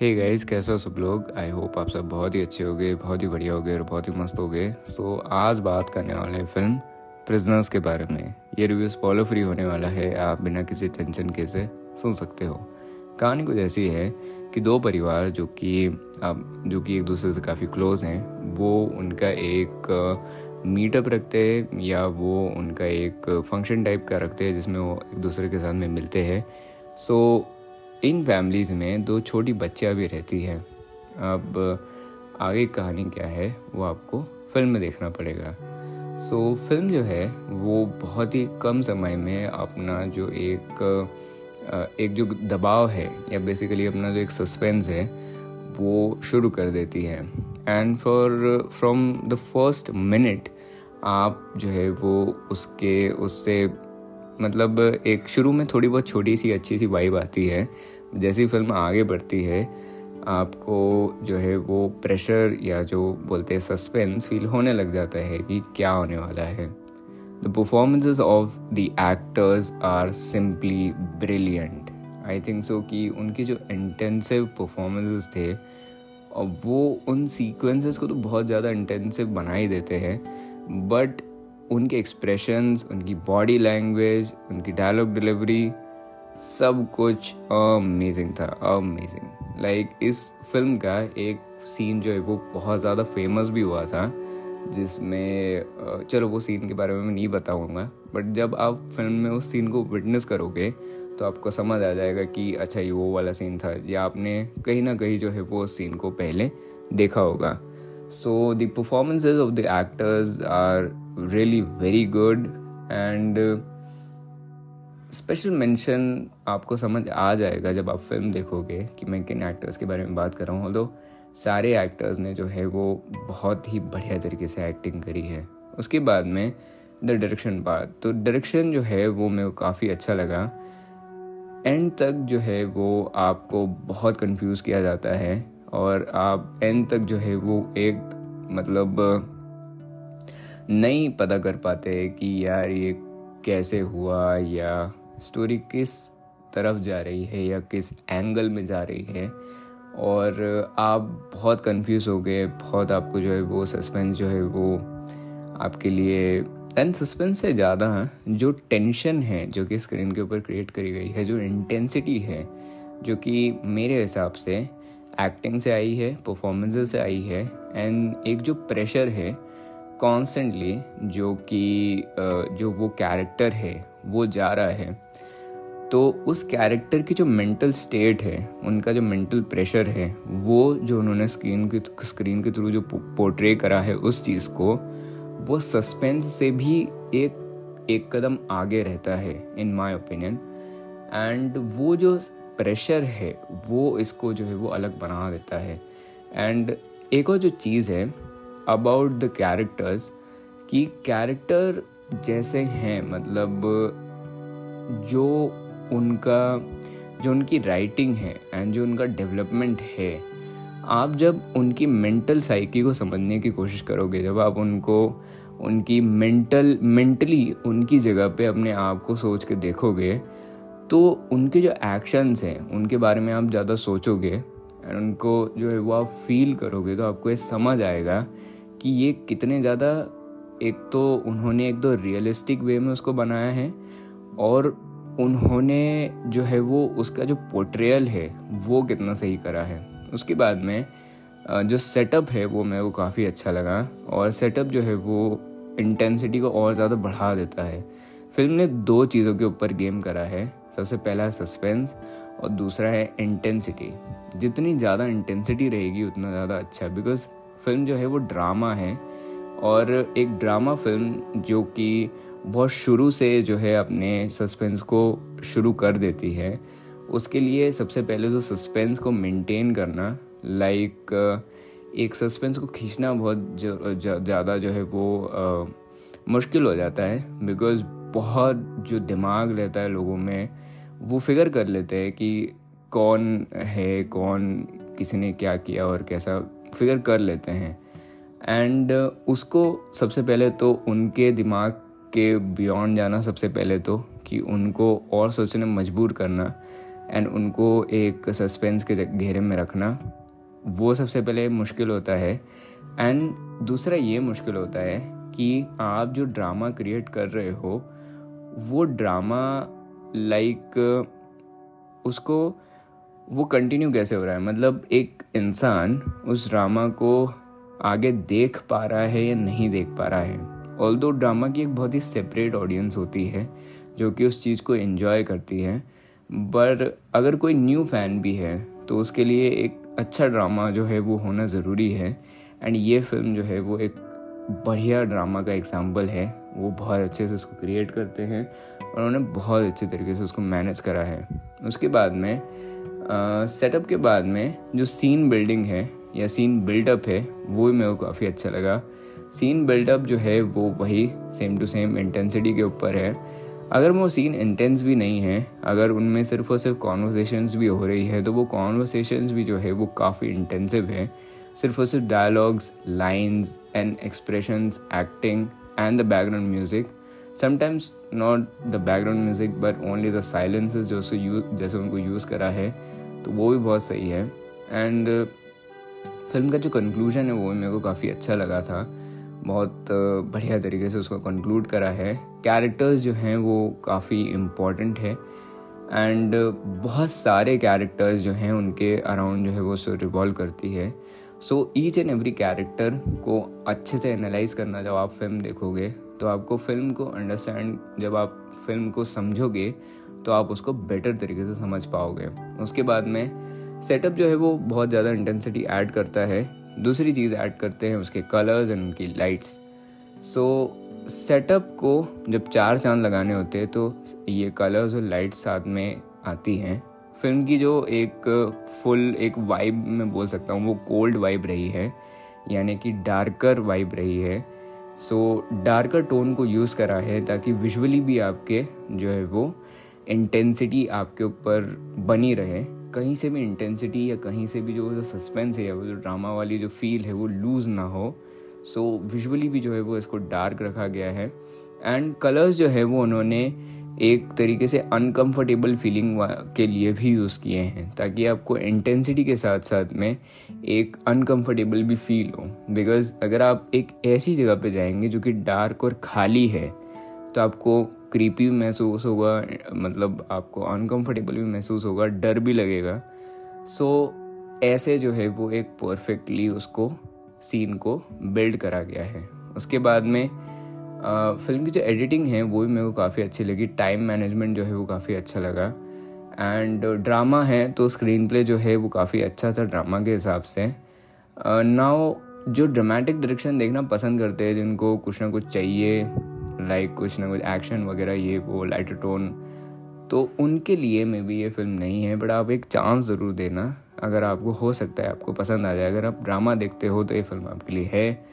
Hey guys कैसे हो सब लोग? आई होप आप सब बहुत ही अच्छे हो गए बहुत ही बढ़िया हो गए और बहुत ही मस्त हो गए सो so, आज बात करने वाले हैं फ़िल्म प्रिजनर्स के बारे में। ये रिव्यू फॉलो फ्री होने वाला है आप बिना किसी टेंशन के से सुन सकते हो। कहानी कुछ ऐसी है कि दो परिवार जो कि अब जो कि एक दूसरे से काफ़ी क्लोज हैं वो उनका एक मीटअप रखते हैं या वो उनका एक फ़ंक्शन टाइप का रखते हैं जिसमें वो एक दूसरे के साथ में मिलते हैं। सो so, इन फैमिलीज़ में दो छोटी बच्चियाँ भी रहती हैं। अब आगे कहानी क्या है वो आपको फ़िल्म में देखना पड़ेगा। सो so, फ़िल्म जो है वो बहुत ही कम समय में अपना जो एक एक जो दबाव है या बेसिकली अपना जो एक सस्पेंस है वो शुरू कर देती है। And for from the first minute आप जो है वो उसके उससे मतलब एक शुरू में थोड़ी बहुत छोटी सी अच्छी सी वाइब आती है। जैसी फ़िल्म आगे बढ़ती है, आपको जो है वो प्रेशर या जो बोलते हैं सस्पेंस फील होने लग जाता है कि क्या होने वाला है। The performances of the actors are simply brilliant I think so कि उनके जो इंटेंसिव परफॉर्मेंसेस थे और वो उन सीक्वेंसेस को तो बहुत ज़्यादा इंटेंसिव बना ही देते हैं। बट उनके एक्सप्रेशंस उनकी बॉडी लैंग्वेज उनकी डायलॉग डिलीवरी सब कुछ अमेजिंग था अमेजिंग लाइक like, इस फ़िल्म का एक सीन जो है वो बहुत ज़्यादा फ़ेमस भी हुआ था जिसमें चलो वो सीन के बारे में मैं नहीं बताऊँगा बट जब आप फ़िल्म में उस सीन को विटनेस करोगे तो आपको समझ आ जाएगा कि अच्छा ये वो वाला सीन था या आपने कहीं ना कहीं जो है वो उस सीन को पहले देखा होगा. So the performances of the actors are really very good and special mention आपको समझ आ जाएगा जब आप फ़िल्म देखोगे कि मैं किन एक्टर्स के बारे में बात कर रहा हूँ। तो सारे एक्टर्स ने जो है वो बहुत ही बढ़िया तरीके से एक्टिंग करी है। उसके बाद में द डायरेक्शन पार्ट तो डायरेक्शन जो है वो मेरे को काफ़ी अच्छा लगा। एंड तक जो है वो आपको बहुत कंफ्यूज किया जाता है और आप एंड तक जो है वो एक मतलब नहीं पता कर पाते कि यार ये कैसे हुआ या स्टोरी किस तरफ़ जा रही है या किस एंगल में जा रही है। और आप बहुत कंफ्यूज हो गए, बहुत आपको जो है वो सस्पेंस जो है वो आपके लिए एंड सस्पेंस से ज़्यादा जो टेंशन है जो कि स्क्रीन के ऊपर क्रिएट करी गई है, जो इंटेंसिटी है, जो कि मेरे हिसाब से एक्टिंग से आई है परफॉर्मेंसेस से आई है एंड एक जो प्रेशर है कॉन्स्टेंटली जो कि जो वो कैरेक्टर है, वो जा रहा है तो उस कैरेक्टर की जो मेंटल स्टेट है, उनका जो मेंटल प्रेशर है, वो जो उन्होंने स्क्रीन के स्क्रीन के थ्रू जो पोर्ट्रे करा है उस चीज़ को, वो सस्पेंस से भी एक एक कदम आगे रहता है इन माय ओपिनियन एंड वो जो प्रेशर है, वो इसको जो है वो अलग बना देता है. एंड एक और जो चीज़ है अबाउट द कैरेक्टर्स कि कैरेक्टर जैसे हैं मतलब जो उनका, जो उनकी राइटिंग है एंड जो उनका डेवलपमेंट है, आप जब उनकी मेंटल साइकी को समझने की कोशिश करोगे, जब आप उनको, उनकी मेंटल मेंटली उनकी जगह पे अपने आप को सोच के देखोगे तो उनके जो एक्शंस हैं, उनके बारे में आप ज़्यादा सोचोगे एंड उनको जो है वो आप फील करोगे तो आपको ये समझ आएगा कि ये कितने ज़्यादा, एक तो उन्होंने एक दो रियलिस्टिक वे में उसको बनाया है और उन्होंने जो है वो उसका जो पोर्ट्रेयल है, वो कितना सही करा है। उसके बाद में जो सेटअप है वो मेरे को काफ़ी अच्छा लगा और सेटअप जो है वो इंटेंसिटी को और ज़्यादा बढ़ा देता है। फ़िल्म ने दो चीज़ों के ऊपर गेम करा है। सबसे पहला है सस्पेंस और दूसरा है इंटेंसिटी जितनी ज़्यादा इंटेंसिटी रहेगी, उतना ज़्यादा अच्छा बिकॉज़ फ़िल्म जो है वो ड्रामा है और एक ड्रामा फ़िल्म जो कि बहुत शुरू से जो है अपने सस्पेंस को शुरू कर देती है, उसके लिए सबसे पहले जो सस्पेंस को मेंटेन करना लाइक एक सस्पेंस को खींचना बहुत ज़्यादा जो है वो मुश्किल हो जाता है बिकॉज़ बहुत जो दिमाग रहता है लोगों में, वो फिगर कर लेते हैं कि कौन है, कौन किसी ने क्या किया और कैसा फिगर कर लेते हैं। एंड उसको सबसे पहले तो उनके दिमाग के बियॉन्ड जाना सबसे पहले तो कि उनको और सोचने मजबूर करना एंड उनको एक सस्पेंस के घेरे में रखना, वो सबसे पहले मुश्किल होता है। एंड दूसरा ये मुश्किल होता है कि आप जो ड्रामा क्रिएट कर रहे हो, वो ड्रामा लाइक उसको वो कंटिन्यू कैसे हो रहा है? मतलब एक इंसान उस ड्रामा को आगे देख पा रहा है या नहीं देख पा रहा है? ऑल दो ड्रामा की एक बहुत ही सेपरेट ऑडियंस होती है, जो कि उस चीज़ को इन्जॉय करती है, पर अगर कोई न्यू फ़ैन भी है तो उसके लिए एक अच्छा ड्रामा जो है वो होना ज़रूरी है। एंड ये फ़िल्म जो है वो एक बढ़िया ड्रामा का एग्ज़ाम्पल है। वो बहुत अच्छे से उसको क्रिएट करते हैं और उन्होंने बहुत अच्छे तरीके से उसको मैनेज करा है। उसके बाद में सेटअप के बाद में जो सीन बिल्डिंग है या सीन बिल्डअप है, वो भी मेरे को काफ़ी अच्छा लगा। सीन बिल्डअप जो है, वो वही सेम टू सेम इंटेंसिटी के ऊपर है। अगर वो सीन इंटेंस भी नहीं है, अगर उनमें सिर्फ़ और सिर्फ़ कॉन्वर्सेशंस भी हो रही है तो वो कॉन्वर्सेशंस भी जो है, वो काफ़ी इंटेंसिव है। सिर्फ़ और सिर्फ़ dialogues lines and expressions acting and the background music sometimes not the background music but only the silences जो सो यूज़ जैसे उनको यूज़ करा है तो वो भी बहुत सही है। एंड फ़िल्म का जो कंक्लूजन है, वो भी मेरे को काफ़ी अच्छा लगा था। बहुत बढ़िया तरीके से उसको कंक्लूड करा है। कैरेक्टर्स जो हैं, वो काफ़ी इंपॉर्टेंट है। एंड बहुत सारे कैरेक्टर्स जो हैं, उनके अराउंड जो है, वो सो रिवॉल्व करती है। So each and every character को अच्छे से एनालाइज करना जब आप फ़िल्म देखोगे तो आपको फ़िल्म को अंडरस्टैंड जब आप फ़िल्म को समझोगे तो आप उसको बेटर तरीके से समझ पाओगे। उसके बाद में सेटअप जो है वो बहुत ज़्यादा इंटेंसिटी ऐड करता है। दूसरी चीज़ ऐड करते हैं उसके कलर्स एंड उनकी लाइट्स सो सेटअप को जब चार चाँद लगाने होते हैं तो ये कलर्स और लाइट्स साथ में आती हैं। फ़िल्म की जो एक फुल एक वाइब मैं बोल सकता हूँ, वो कोल्ड वाइब रही है। यानी कि डार्कर वाइब रही है। सो डार्कर टोन को यूज़ करा है ताकि विजुअली भी आपके जो है वो इंटेंसिटी आपके ऊपर बनी रहे। कहीं से भी इंटेंसिटी या कहीं से भी जो सस्पेंस है या वो जो ड्रामा वाली जो फील है वो लूज़ ना हो। सो so, विजुअली भी जो है वो इसको डार्क रखा गया है। एंड कलर्स जो है वो उन्होंने एक तरीके से अनकंफर्टेबल फीलिंग के लिए भी यूज़ किए हैं ताकि आपको इंटेंसिटी के साथ साथ में एक अनकंफर्टेबल भी फील हो। बिकॉज़ अगर आप एक ऐसी जगह पे जाएँगे जो कि डार्क और खाली है तो आपको क्रीपी महसूस होगा मतलब आपको अनकंफर्टेबल भी महसूस होगा डर भी लगेगा। सो so, ऐसे जो है वो एक परफेक्टली उसको सीन को बिल्ड करा गया है। उसके बाद में फ़िल्म की जो एडिटिंग है वो भी मेरे को काफ़ी अच्छी लगी। टाइम मैनेजमेंट जो है वो काफ़ी अच्छा लगा। एंड ड्रामा है तो स्क्रीन प्ले जो है वो काफ़ी अच्छा था ड्रामा के हिसाब से। नाउ जो ड्रामेटिक डायरेक्शन देखना पसंद करते हैं जिनको कुछ ना कुछ चाहिए लाइक like, कुछ ना कुछ एक्शन वगैरह ये वो लाइटर टोन तो उनके लिए में भी ये फ़िल्म नहीं है बट आप एक चांस ज़रूर देना। अगर आपको हो सकता है आपको पसंद आ जाए। अगर आप ड्रामा देखते हो तो ये फ़िल्म आपके लिए है।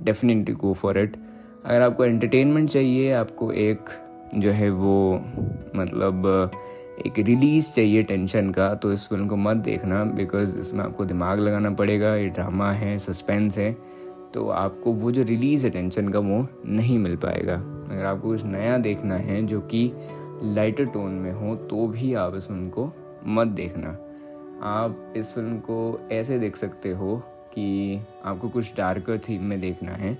डेफिनेटली गो फॉर इट अगर आपको एंटरटेनमेंट चाहिए, आपको एक जो है वो मतलब एक रिलीज़ चाहिए टेंशन का तो इस फ़िल्म को मत देखना बिकॉज़ इसमें आपको दिमाग लगाना पड़ेगा, ये ड्रामा है सस्पेंस है तो आपको वो जो रिलीज़ है टेंशन का, वो नहीं मिल पाएगा। अगर आपको कुछ नया देखना है, जो कि लाइटर टोन में हो तो भी आप इस फ़िल्म को मत देखना। आप इस फ़िल्म को ऐसे देख सकते हो कि आपको कुछ डार्कर थीम में देखना है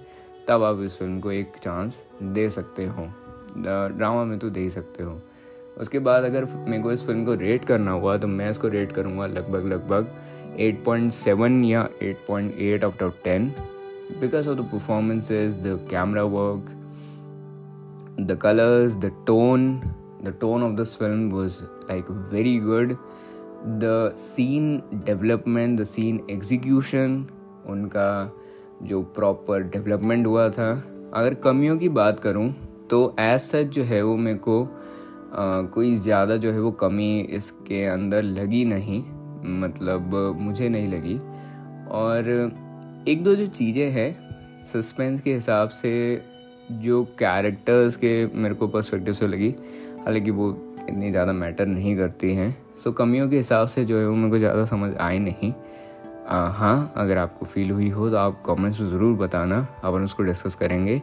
तब आप इस फ़िल्म को एक चांस दे सकते हो। ड्रामा में तो दे ही सकते हो। उसके बाद अगर मेरे को इस फ़िल्म को रेट करना हुआ तो मैं इसको रेट करूँगा लगभग लगभग 8.7 या 8.8 point eight out of ten because of the performances the camera work the colours the tone the tone of this film was like very good the scene development the scene execution उनका जो proper development हुआ था। अगर कमियों की बात करूँ तो एज सच जो है वो मेरे को आ, कोई ज़्यादा जो है वो कमी इसके अंदर लगी नहीं। मतलब मुझे नहीं लगी। और एक दो जो चीज़ें हैं सस्पेंस के हिसाब से जो कैरेक्टर्स के मेरे को पर्सपेक्टिव से लगी हालाँकि वो इतनी ज़्यादा मैटर नहीं करती हैं। सो कमियों के हिसाब से जो है वो मेरे को ज़्यादा समझ आई नहीं। हाँ अगर आपको फील हुई हो तो आप कमेंट्स में ज़रूर बताना। अपन उसको डिस्कस करेंगे।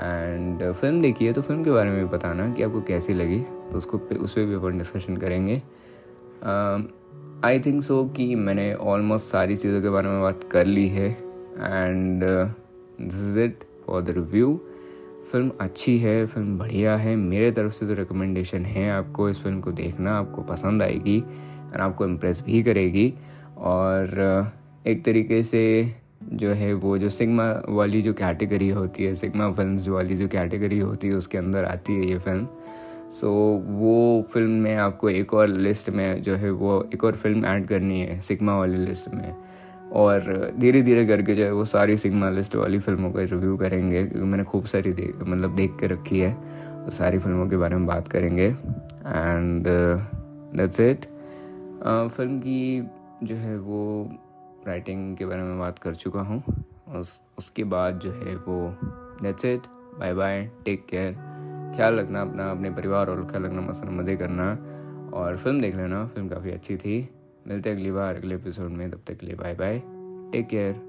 एंड फ़िल्म देखिए तो फ़िल्म के बारे में भी बताना कि आपको कैसी लगी। तो उसको उस पर भी अपन डिस्कशन करेंगे। आई थिंक सो कि मैंने ऑलमोस्ट सारी चीज़ों के बारे में बात कर ली है। And this is it for the review film अच्छी है फ़िल्म बढ़िया है। मेरे तरफ़ से तो रिकमेंडेशन है आपको। इस फ़िल्म को देखना, आपको पसंद आएगी। और आपको इम्प्रेस भी करेगी। और एक तरीके से जो है वो जो सिग्मा वाली जो कैटेगरी होती है सिग्मा फ़िल्म वाली जो कैटेगरी होती है उसके अंदर आती है ये फ़िल्म। सो so, वो फ़िल्म में आपको एक और लिस्ट में जो है वो एक और फ़िल्म ऐड करनी है सिग्मा वाली लिस्ट में। और धीरे धीरे करके जो है वो सारी सिग्मा लिस्ट वाली फ़िल्मों का रिव्यू करेंगे क्योंकि मैंने खूब सारी देख मतलब देख के रखी है। तो सारी फ़िल्मों के बारे में बात करेंगे। And that's it. फ़िल्म की जो है वो राइटिंग के बारे में बात कर चुका हूँ। उस, उसके बाद जो है वो that's it bye bye take care ख्याल रखना अपना, अपने परिवार और ख्याल रखना मसल मज़े करना। और फ़िल्म देख लेना, फ़िल्म काफ़ी अच्छी थी। मिलते अगली बार, अगले एपिसोड में, तब तक के लिए बाय बाय टेक केयर